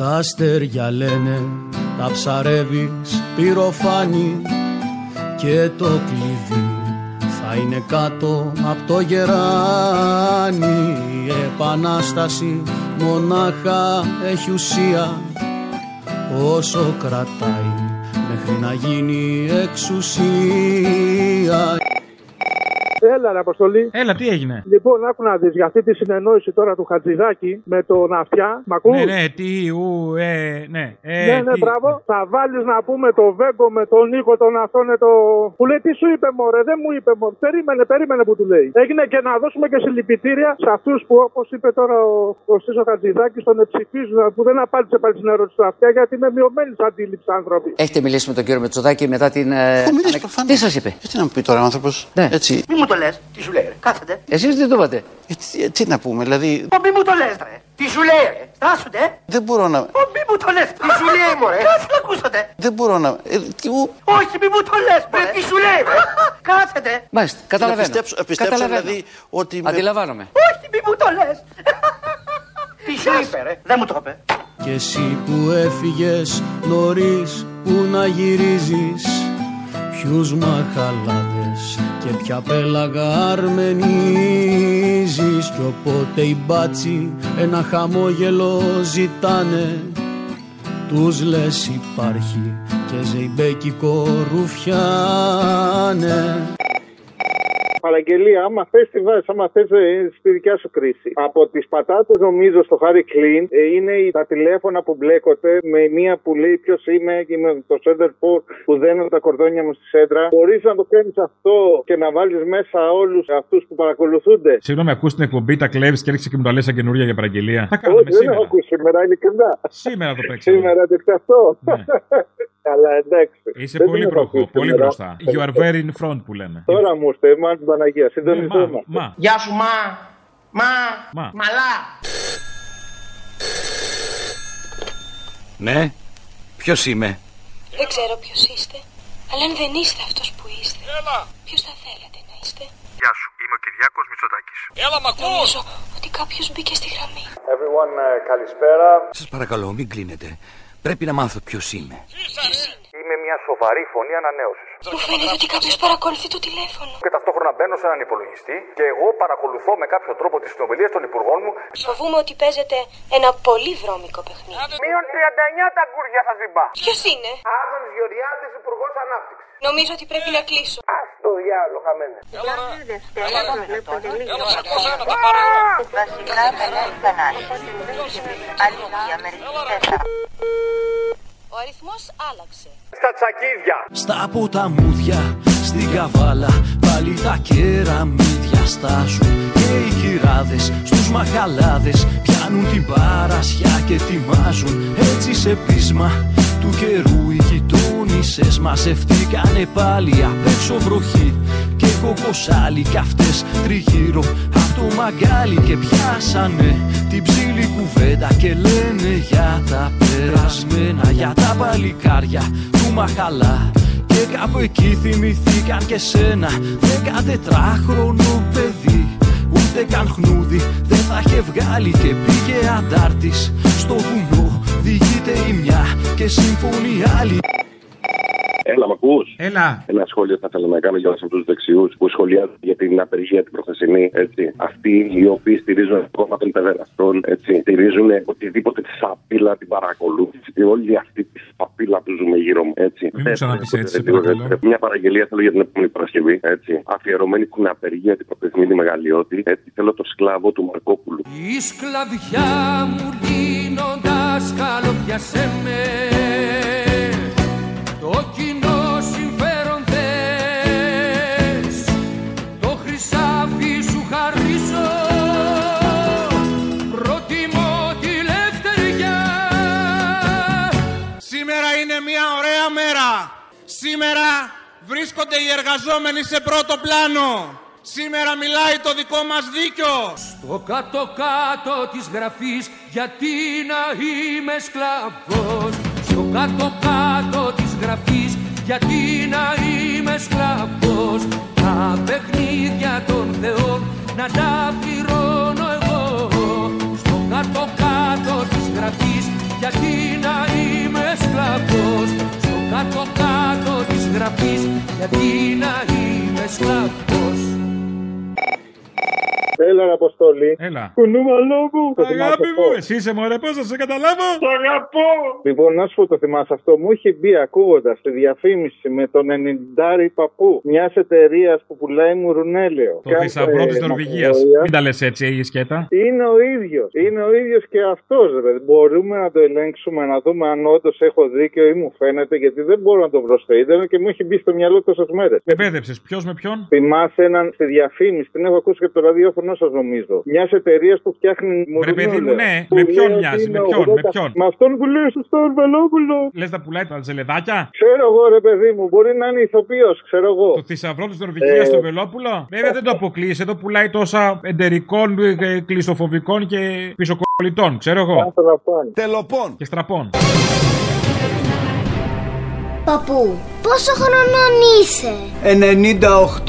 Τα αστέρια λένε τα ψαρεύεις πυροφάνη. Και το κλειδί θα είναι κάτω από το γεράνι. Η επανάσταση μονάχα έχει ουσία. Όσο κρατάει μέχρι να γίνει εξουσία Έλα, ρε Αποστολή. Έλα, τι έγινε; Λοιπόν, άκου να δεις για αυτή τη συνεννόηση τώρα του Χατζηδάκη με τον Αυτιά. Μ' ακούς; Ναι, ναι, τι, ου, ε, ναι. Ε, ναι, ναι, τι- μπράβο. Θα βάλεις να πούμε το Βέγκο με τον Νίκο, τον αυτόν το. Που λέει τι σου είπε, Μωρέ, δεν μου είπε, Μωρέ. Περίμενε, περίμενε που του λέει. Έγινε και να δώσουμε και συλληπιτήρια σε αυτούς που, όπως είπε τώρα ο Κωστή ο Χατζηδάκης, τον εψηφίζουν, που δεν απάντησε πάλι στην ερώτηση του Αυτιά, γιατί είναι μειωμένη αντίληψη άνθρωποι. Έχετε μιλήσει με τον κύριο Μετσοδάκη μετά την. ε, Έχω μιλήσει ανακ- προφανώς. Τι σας είπε; Ε, τι να μου πει τώρα ο άνθρωπος. Ναι. Έτσι. Μη μου το λες, τι σου λέει, ρε. Κάθετε. Εσείς τι το είπατε. Ε, τι, ε, τι να πούμε, δηλαδή. Ω, μη μου το λες, ρε. Τι σου λέει, ρε. Στάσουνε. Δεν μπορώ να. Ω, μη μου το λες. Τι σου λέει, μωρέ. Κάτσε να ακούσατε. Δεν μπορώ να. Ε, τι, ου, Όχι, μη μου το λες, μωρέ. Τι σου λέει, ρε. Κάθετε. Μάλιστα, να καταλαβαίνω. πιστέψω, ε, πιστέψω Καταλαβαίνω. δηλαδή ότι. με- Αντιλαμβάνομαι. Όχι, μη μου το λες. Τι σου είπε, ρε. Δεν μου το είπε. Και εσύ που έφυγες νωρίς που να γυρίζεις Ποιους μαχαλάδες και ποια πέλαγα αρμενίζεις Κι όποτε οι μπάτσι ένα χαμόγελο ζητάνε. Τους λες υπάρχει και ζεϊμπέκικο ρουφιάνε Παραγγελία, άμα θες τη βάζεις, άμα θες στη δικιά σου κρίση. Από τις πατάτες, νομίζω, στο Harry Clean ε, είναι η- τα τηλέφωνα που μπλέκονται με μία που λέει ποιος είμαι και με το center for που δένω τα κορδόνια μου στη σέντρα. Μπορείς να το κάνεις αυτό και να βάλεις μέσα όλους αυτούς που παρακολουθούνται. Συγγνώμη, ακούς την εκπομπή, τα κλέβεις και έρχεσαι και μου τα λες σαν καινούρια για παραγγελία. Θα κάνουμε Όχι, δεν σήμερα. έχω ακούσει σήμερα, ειλικρινά. Σήμερα το παίξαμε. Σήμερα δεν αυτό. Ναι. Καλά, εντάξει. Είσαι Δεν πολύ την έχω προχώ, ακούσει πολύ σήμερα. μπροστά. You are very in front που λέμε. Τώρα μου ήρθε, μα την Παναγία. Ναι, μα, Συντονιζόμαστε. μα. Γεια σου, μα. Μα. Μα. Μαλά. Ναι, ποιος είμαι; Δεν ξέρω ποιος είστε, αλλά αν δεν είστε αυτός που είστε, ποιος θα θέλατε να είστε; Γεια σου, είμαι ο Κυριάκος Μητσοτάκης. Νομίζω ότι κάποιος μπήκε στη γραμμή. Everyone, ε, καλησπέρα. Σας παρακαλώ, μην κλείνετε. Πρέπει να μάθω ποιος είμαι. Ποιο είναι. Είμαι μια σοβαρή φωνή ανανέωσης. Μου φαίνεται ότι κάποιος παρακολουθεί το τηλέφωνο. Και ταυτόχρονα μπαίνω σε έναν υπολογιστή και εγώ παρακολουθώ με κάποιο τρόπο τις συνομιλίες των υπουργών μου. Φοβούμαι ότι παίζετε ένα πολύ βρώμικο παιχνίδι. Μείον 39 τα γκούρια θα ζυμπά. Ποιος είναι; Άδων Γεωργιάδης, Υπουργός Ανάπτυξης. Νομίζω ότι πρέπει να κλείσω. Ας το διάλογο χαμένε. Βασιλά Μενέλη Κανάλη. Αλήθεια, Αμερική 4. Ο αριθμός άλλαξε. Στα τσακίδια. Στα ποταμούδια, στην καβάλα Πάλι τα κεραμίδια στάζουν Και οι γυράδες στους μαχαλάδες Πιάνουν την παρασιά και ετοιμάζουν Έτσι σε πείσμα του καιρού Οι γειτόνισσες μαζευτήκανε πάλι Απ' έξω βροχή. Και κοκοσάλι Κι αυτές τριγύρω απ' το μαγκάλι Και πιάσανε την ψήλη κουβέντα Και λένε για τα περασμένα Για τα παλικάρια του μαχαλά. Και κάπου εκεί θυμηθήκαν και σένα Δεκατετράχρονο παιδί. Ούτε καν χνούδι δεν θα είχε βγάλει Και πήγε αντάρτης. Στο βουνό Διηγείται η μια και σύμφωνη η άλλη Έλα, μ' ακούς; Έλα. Ένα σχόλιο θα ήθελα να κάνω για όλους αυτού τους δεξιούς που σχολιάζουν για την απεργία την προχθεσινή. Έτσι. Αυτοί οι οποίοι στηρίζουν το κόμμα των παιδεραστών, έτσι. στηρίζουν οτιδήποτε σαπίλα την παρακολούθηση. Και όλη αυτή τη σαπίλα που ζούμε γύρω μου. Έτσι. Μην μου Δεν ξαναπείς θέλω έτσι, σε τίποτε παρακαλώ. τέτοιο. Μια παραγγελία θέλω για την επόμενη Παρασκευή. Έτσι. Αφιερωμένη στην απεργία την προχθεσινή μεγαλειώτη. Έτσι. Θέλω το σκλάβο του Μαρκόπουλου. Η σκλαβιά μου λύνοντας καλοπιασέ με Το κοινό συμφέρον θες Το χρυσάφι σου χαρίσω Προτιμώ τη λευτεριά Σήμερα είναι μια ωραία μέρα. Σήμερα βρίσκονται οι εργαζόμενοι σε πρώτο πλάνο. Σήμερα μιλάει το δικό μας δίκιο. Στο κάτω-κάτω της γραφής γιατί να είμαι σκλαβός Στο κάτω-κάτω της γραφής γιατί να είμαι σκλαβός. Τα παιχνίδια των θεών να τα πληρώνω εγώ. Στο κάτω κάτω της γραφής γιατί να είμαι σκλαβός. Στο κάτω κάτω της γραφής γιατί να είμαι σκλαβός. Έλα, ρε, Αποστολή. Έλα. Κουνούμαλό μου. Το θυμάσαι Αγάπη αυτό; μου, εσύ είσαι μωρέ, πώς θα σε καταλάβω; Σ' αγαπώ. Λοιπόν, να σου πω το θυμάσαι αυτό; Μου είχε μπει ακούγοντας τη διαφήμιση με τον 90 παππού μιας εταιρείας που πουλάει μουρουνέλαιο. Το θησαυρό της Νορβηγίας. Μην τα λες έτσι, η σκέτα. Είναι ο ίδιος. Είναι ο ίδιος και αυτός, ρε. Μπορούμε να το ελέγξουμε, να δούμε αν όντως έχω δίκιο ή μου φαίνεται, γιατί δεν μπορώ να το βρω στο ίντερνετ και μου έχει μπει στο μυαλό τόσες μέρες. Με μπέδεψε, ποιος με ποιον; Θυμάσαι έναν στη διαφήμιση, την έχω ακούσει και από το ραδιόφωνο σας νομίζω. Μιας εταιρείας που φτιάχνει Βρε μουρουνέλαιο. παιδί μου, ναι, Που με ποιον λέει μοιάζει, ότι με είναι ποιον, 80. με ποιον; Με αυτόν που λέει στο Στόν Βελόπουλο. Λες να πουλάει τα ζελεδάκια; Ξέρω εγώ, ρε παιδί μου, μπορεί να είναι ηθοποιός, ξέρω εγώ. Το θησαυρό της Νορβηγίας Ε. στο Βελόπουλο; Βέβαια δεν το αποκλείεις. Εδώ πουλάει τόσα εντερικών, ε, κλειστοφοβικών και πισωκολλητών. Ξέρω εγώ. Τελοπών. Και στραπών. Παππού, πόσο χρονών είσαι;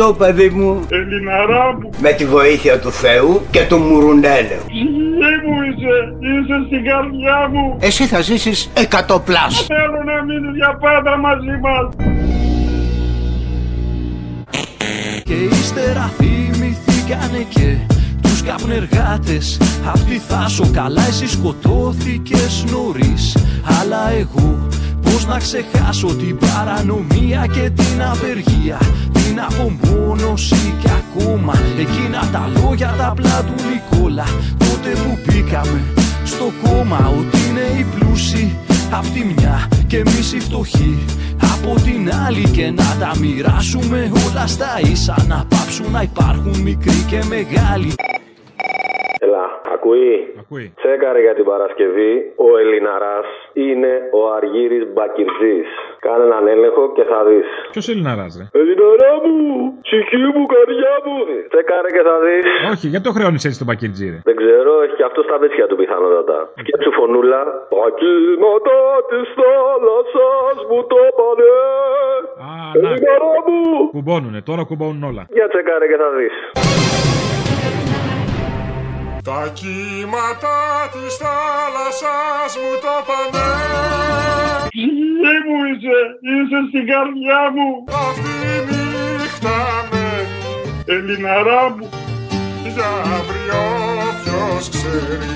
98 παιδί μου. Ελληναρά μου. Με τη βοήθεια του Θεού και του Μουρουνέλεου Ψυχή μου είσαι, είσαι στην καρδιά μου. Εσύ θα ζήσεις εκατοπλάς. Θέλω να μείνεις για πάντα μαζί μας. Και ύστερα θυμηθήκανε και τους καπνεργάτες. Απ' τη Θάσο καλά εσύ σκοτώθηκες νωρίς. Αλλά εγώ πώς να ξεχάσω την παρανομία και την απεργία Την απομόνωση και ακόμα εκείνα τα λόγια τα απλά του Νικόλα Τότε που μπήκαμε στο κόμμα ότι είναι οι πλούσιοι Απ' τη μια και εμείς οι φτωχοί Από την άλλη και να τα μοιράσουμε όλα στα ίσα Να πάψουν να υπάρχουν μικροί και μεγάλοι Έλα, ακούει; Ακούει. Τσέκαρε για την Παρασκευή. Ο Ελληναράς είναι ο Αργύρης Μπακυρτζής. Κάνε έναν έλεγχο και θα δεις. Ποιος Ελληναράς, ρε; Ελληναρά μου, ψυχή μου, καρδιά μου. Τσέκαρε και θα δεις. Όχι, γιατί το χρεώνεις έτσι τον Πακυρτζή, ρε; Δεν ξέρω, έχει και αυτός στα πέτσια του πιθανότατα. Σκέψου φωνούλα. Τα κύματα της θάλασσας μου το πάνε. Α, να. Ελληναρά μου. Κουμπώνουνε, τώρα κουμπώνουν όλα. Για τσεκάρε και θα δεις. Τα κύματα της θάλασσας μου το πάνε. Ψυχή μου είσαι, είσαι στην καρδιά μου. Αυτή η νύχτα με Ελληναρά μου. Για αύριο ποιος ξέρει.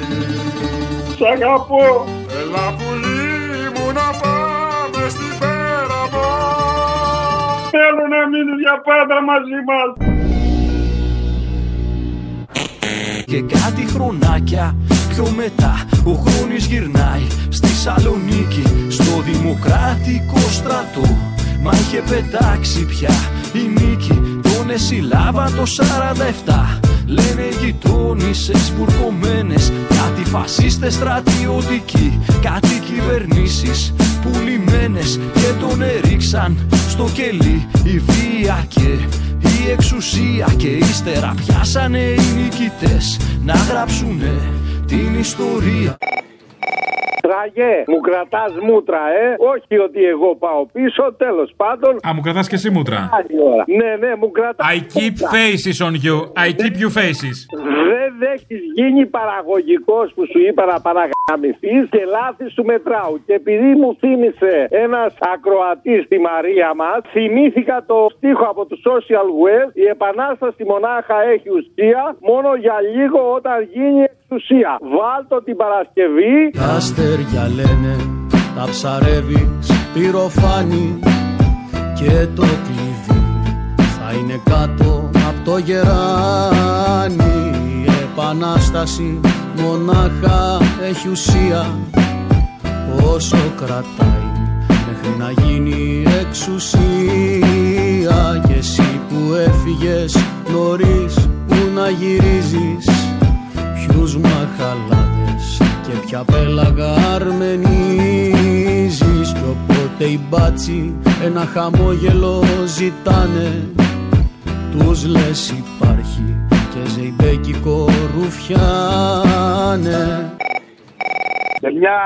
Σ' αγαπώ. Έλα πουλί μου να πάμε στην πέραμο Θέλω να μείνεις για πάντα μαζί μας Και κάτι χρονάκια. Πιο μετά Ο χρόνης γυρνάει στη Σαλονίκη Στο δημοκρατικό στρατό. Μα είχε πετάξει πια η νίκη Τον εσυλάβαν το 47 Λένε γειτόνισσες μπουρκωμένες Κάτι φασίστες στρατιωτικοί. Κάτι κυβερνήσεις πουλημένες Και τον έριξαν στο κελί Η βία και η εξουσία Και ύστερα πιάσανε οι νικητές Να γράψουνε την ιστορία Τραγέ, μου κρατάς μούτρα, ε. Όχι ότι εγώ πάω πίσω, τέλος πάντων. Α, μου κρατάς και εσύ μούτρα. Άλλη ώρα. Ναι, ναι, μου κρατάς I keep μούτρα. faces on you. I keep you faces. Δεν έχει γίνει παραγωγικός που σου είπα να παραγαμηθείς και λάθη σου μετράου. Και επειδή μου θύμισε ένας ακροατής στη Μαρία μας, θυμήθηκα το στίχο από τους Social Web «Η επανάσταση μονάχα έχει ουσία, μόνο για λίγο όταν γίνει εξουσία». Βάλτο την Παρασκευή. Τα αστέρια λένε τα ψαρεύεις πυροφάνη. Και το κλειδί θα είναι κάτω από το γεράνι. Η επανάσταση μονάχα έχει ουσία. Όσο κρατάει μέχρι να γίνει εξουσία. Και εσύ που έφυγες νωρίς που να γυρίζεις ποιους μαχαλάδες και ποια πέλαγα αρμενίζεις κι όποτε οι μπάτσι ένα χαμόγελο ζητάνε. Τους λες υπάρχει και ζεϊμπέκικο ρουφιάνε Και μια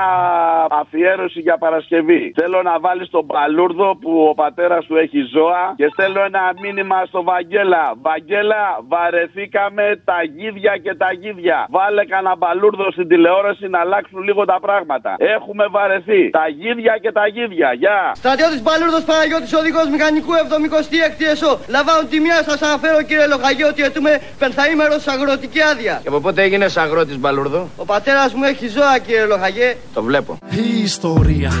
αφιέρωση για Παρασκευή. Θέλω να βάλεις τον παλούρδο που ο πατέρας του έχει ζώα και στέλνω ένα μήνυμα στο Βαγγέλα. Βαγγέλα, βαρεθήκαμε τα γίδια και τα γίδια. Βάλε κανένα παλούρδο στην τηλεόραση να αλλάξουν λίγο τα πράγματα. Έχουμε βαρεθεί. Τα γίδια και τα γίδια. Γεια. Στρατιώτης Παλούρδος Παναγιώτης, οδηγός μηχανικού 76 ΕΣΟ. Λαμβάνω τη μία, σας αναφέρω κύριε Λοχαγέ ότι αιτούμε πενθαήμερος αγροτική άδεια. Και από πότε έγινες αγρότης Μπαλούρδο. Ο πατέρας μου έχει ζώα κύριε Λοχαγέ. Το βλέπω. Η ιστορία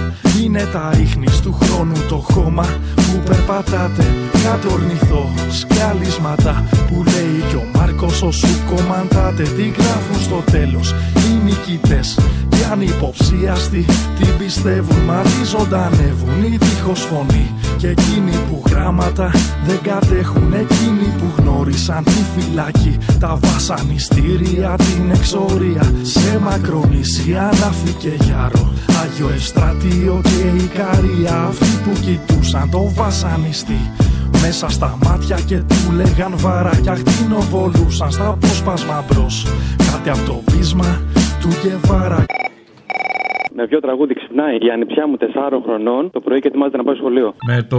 είναι τα ίχνη του χρόνου το χώμα που περπατάτε κάτω ορνηθό σκάλισματα που λέει κι ο Μάρκος ο σου κομμαντάτε τι γράφουν στο τέλος οι νικητές και ανυποψίαστοι την πιστεύουν μα τι ζωντανεύουν. Οι δίχως φωνή και εκείνοι που γράμματα δεν κατέχουν. Εκείνοι που γνώρισαν τη φυλακή τα βασανιστήρια την εξορία. Σε μακρονήσια να'φη και γιάρο Άγιο Ευστρατείο και η Καρία. Αυτοί που κοιτούσαν το βασανιστή μέσα στα μάτια και του λέγαν βαράκια χτινοβολούσαν στα απόσπασμα μπρος. Κάτι από το πείσμα του Γεβάρα Με ποιο τραγούδι ξυπνάει η ανιψιά μου 4 χρονών το πρωί και ετοιμάζεται να πάει σχολείο. Με το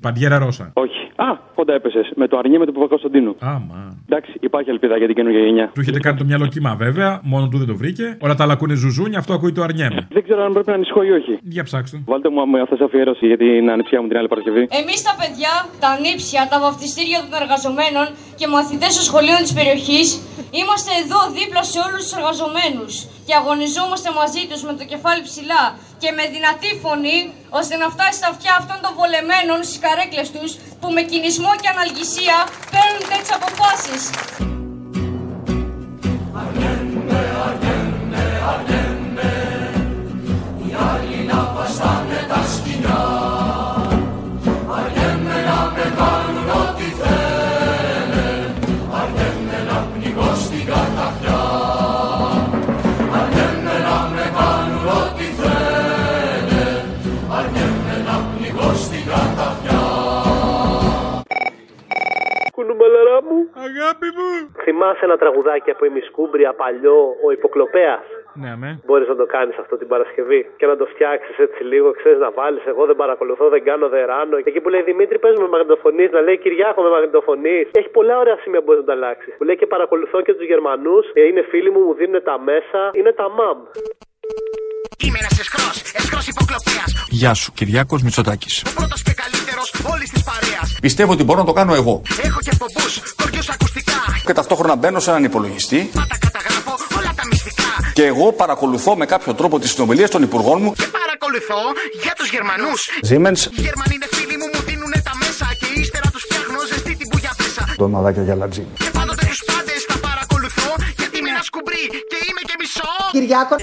Παντιέρα Ρώσα. Όχι. Α, κοντά έπεσες. Με το αρνί με του Παπακοσταντίνου. Άμα. Εντάξει, υπάρχει ελπίδα για την καινούργια γενιά. Του έχετε κάνει το μυαλό κύμα βέβαια, μόνο του δεν το βρήκε. Όλα τα άλλα ακούνε ζουζούνια, αυτό ακούει το αρνιέμαι. Δεν ξέρω αν πρέπει να ανησυχώ ή όχι. Για ψάξτε. Βάλτε μου αυτό αφιέρωση για την ανιψιά μου την άλλη Παρασκευή. Εμείς τα παιδιά, τα νύψια, τα βαφτιστήρια των εργαζομένων και μαθητές των σχολείων της περιοχής είμαστε εδώ δίπλα σε όλους τους εργαζομένους και αγωνιζόμαστε μαζί τους με το κεφάλι ψηλά και με δυνατή φωνή ώστε να φτάσει στα αυτιά αυτών των βολεμένων στις καρέκλες τους που με κινησμό και αναλγησία παίρνουν τέτοιες αποφάσεις. Κουνούμαλαρά Θυμάσαι ένα τραγουδάκι από ημισκούμπρια παλιό, ο Υποκλοπέας; Ναι, με. Μπορείς να το κάνεις αυτό την Παρασκευή και να το φτιάξεις έτσι λίγο, ξέρεις να βάλεις. Εγώ δεν παρακολουθώ, δεν κάνω, δεν ράνω. Εκεί που λέει Δημήτρη, πες με μαγνητοφωνή, να λέει Κυριάκο με μαγνητοφωνή. Έχει πολλά ωραία σημεία που μπορείς να το αλλάξεις. Που λέει και παρακολουθώ και τους Γερμανούς, ε, είναι φίλοι μου, μου δίνουν τα μέσα, είναι τα μαμ. Είμαι ένας εσχρό, εσχρό υποκλοπέας. Γεια σου, Κυριάκος Μητσοτάκης. Ο πρώτος και καλύτερος όλης της παρέας. Πιστεύω ότι μπορώ να το κάνω εγώ. Έχω και πομπούς, κοριού ακουστικά. Και ταυτόχρονα μπαίνω σε έναν υπολογιστή Πάντα καταγράφω όλα τα μυστικά. και εγώ παρακολουθώ με κάποιο τρόπο τις συνομιλίες των υπουργών μου. Και παρακολουθώ για τους Γερμανούς. Siemens. Οι Γερμανοί είναι φίλοι μου, μου δίνουν τα μέσα. Και ύστερα τους φτιάχνω ζεστή την πουγιά πέσα. Ντοναδάκια για λατζί. Και πάντοτε τους πάντες τα παρακολουθώ. Γιατί είμαι ένας σκουμπρί και είμαι και μισό. Κυριάκο.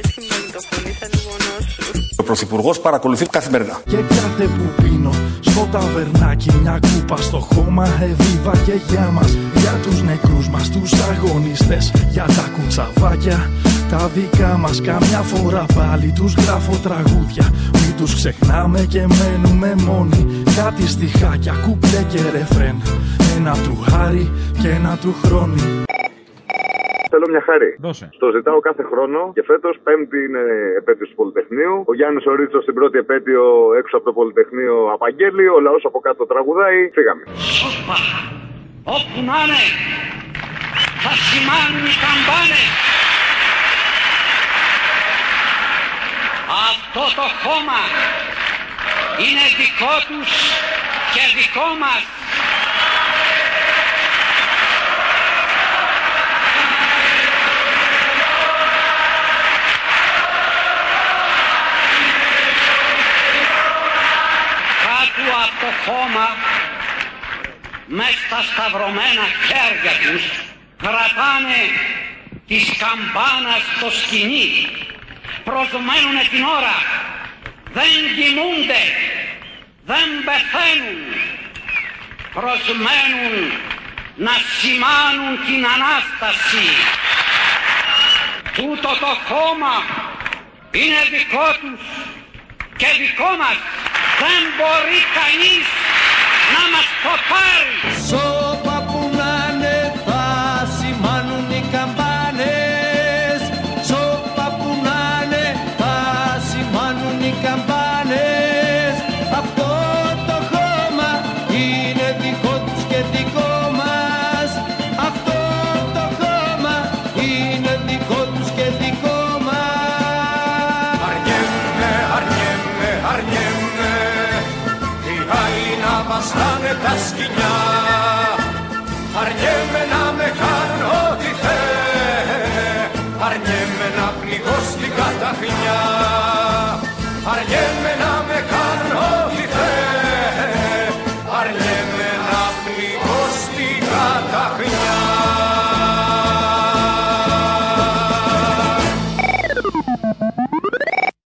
Ο Πρωθυπουργός παρακολουθεί καθημερινά. Και κάθε που πίνω στο ταβερνάκι μια κούπα στο χώμα Εβίβα και για μας Για τους νεκρούς μας τους αγωνιστές Για τα κουτσαβάκια τα δικά μας. Καμιά φορά πάλι τους γράφω τραγούδια Μην τους ξεχνάμε και μένουμε μόνοι. Κάτι στιχάκια, κουπλέ και ρεφρέν Ένα του Χάρη και ένα του Χρόνη Θέλω μια χάρη. Δώσε. Το ζητάω κάθε χρόνο και φέτος Πέμπτη είναι επέτειος του Πολυτεχνείου. Ο Γιάννης Ορίτσος στην πρώτη επέτειο έξω από το Πολυτεχνείο απαγγέλει. Ο λαός από κάτω τραγουδάει. Φύγαμε. Όπα, όπου να είναι, θα σημάνουν οι καμπάνες. Αυτό το χώμα είναι δικό τους και δικό μας. Κάτω από το χώμα με στα σταυρωμένα χέρια τους κρατάνε τις καμπάνας στο σκηνή. Προσμένουνε την ώρα δεν κοιμούνται δεν πεθαίνουν. Προσμένουν να σημάνουν την Ανάσταση. Τούτο το χώμα είναι δικό τους και δικό μας δεν μπορεί κανείς τα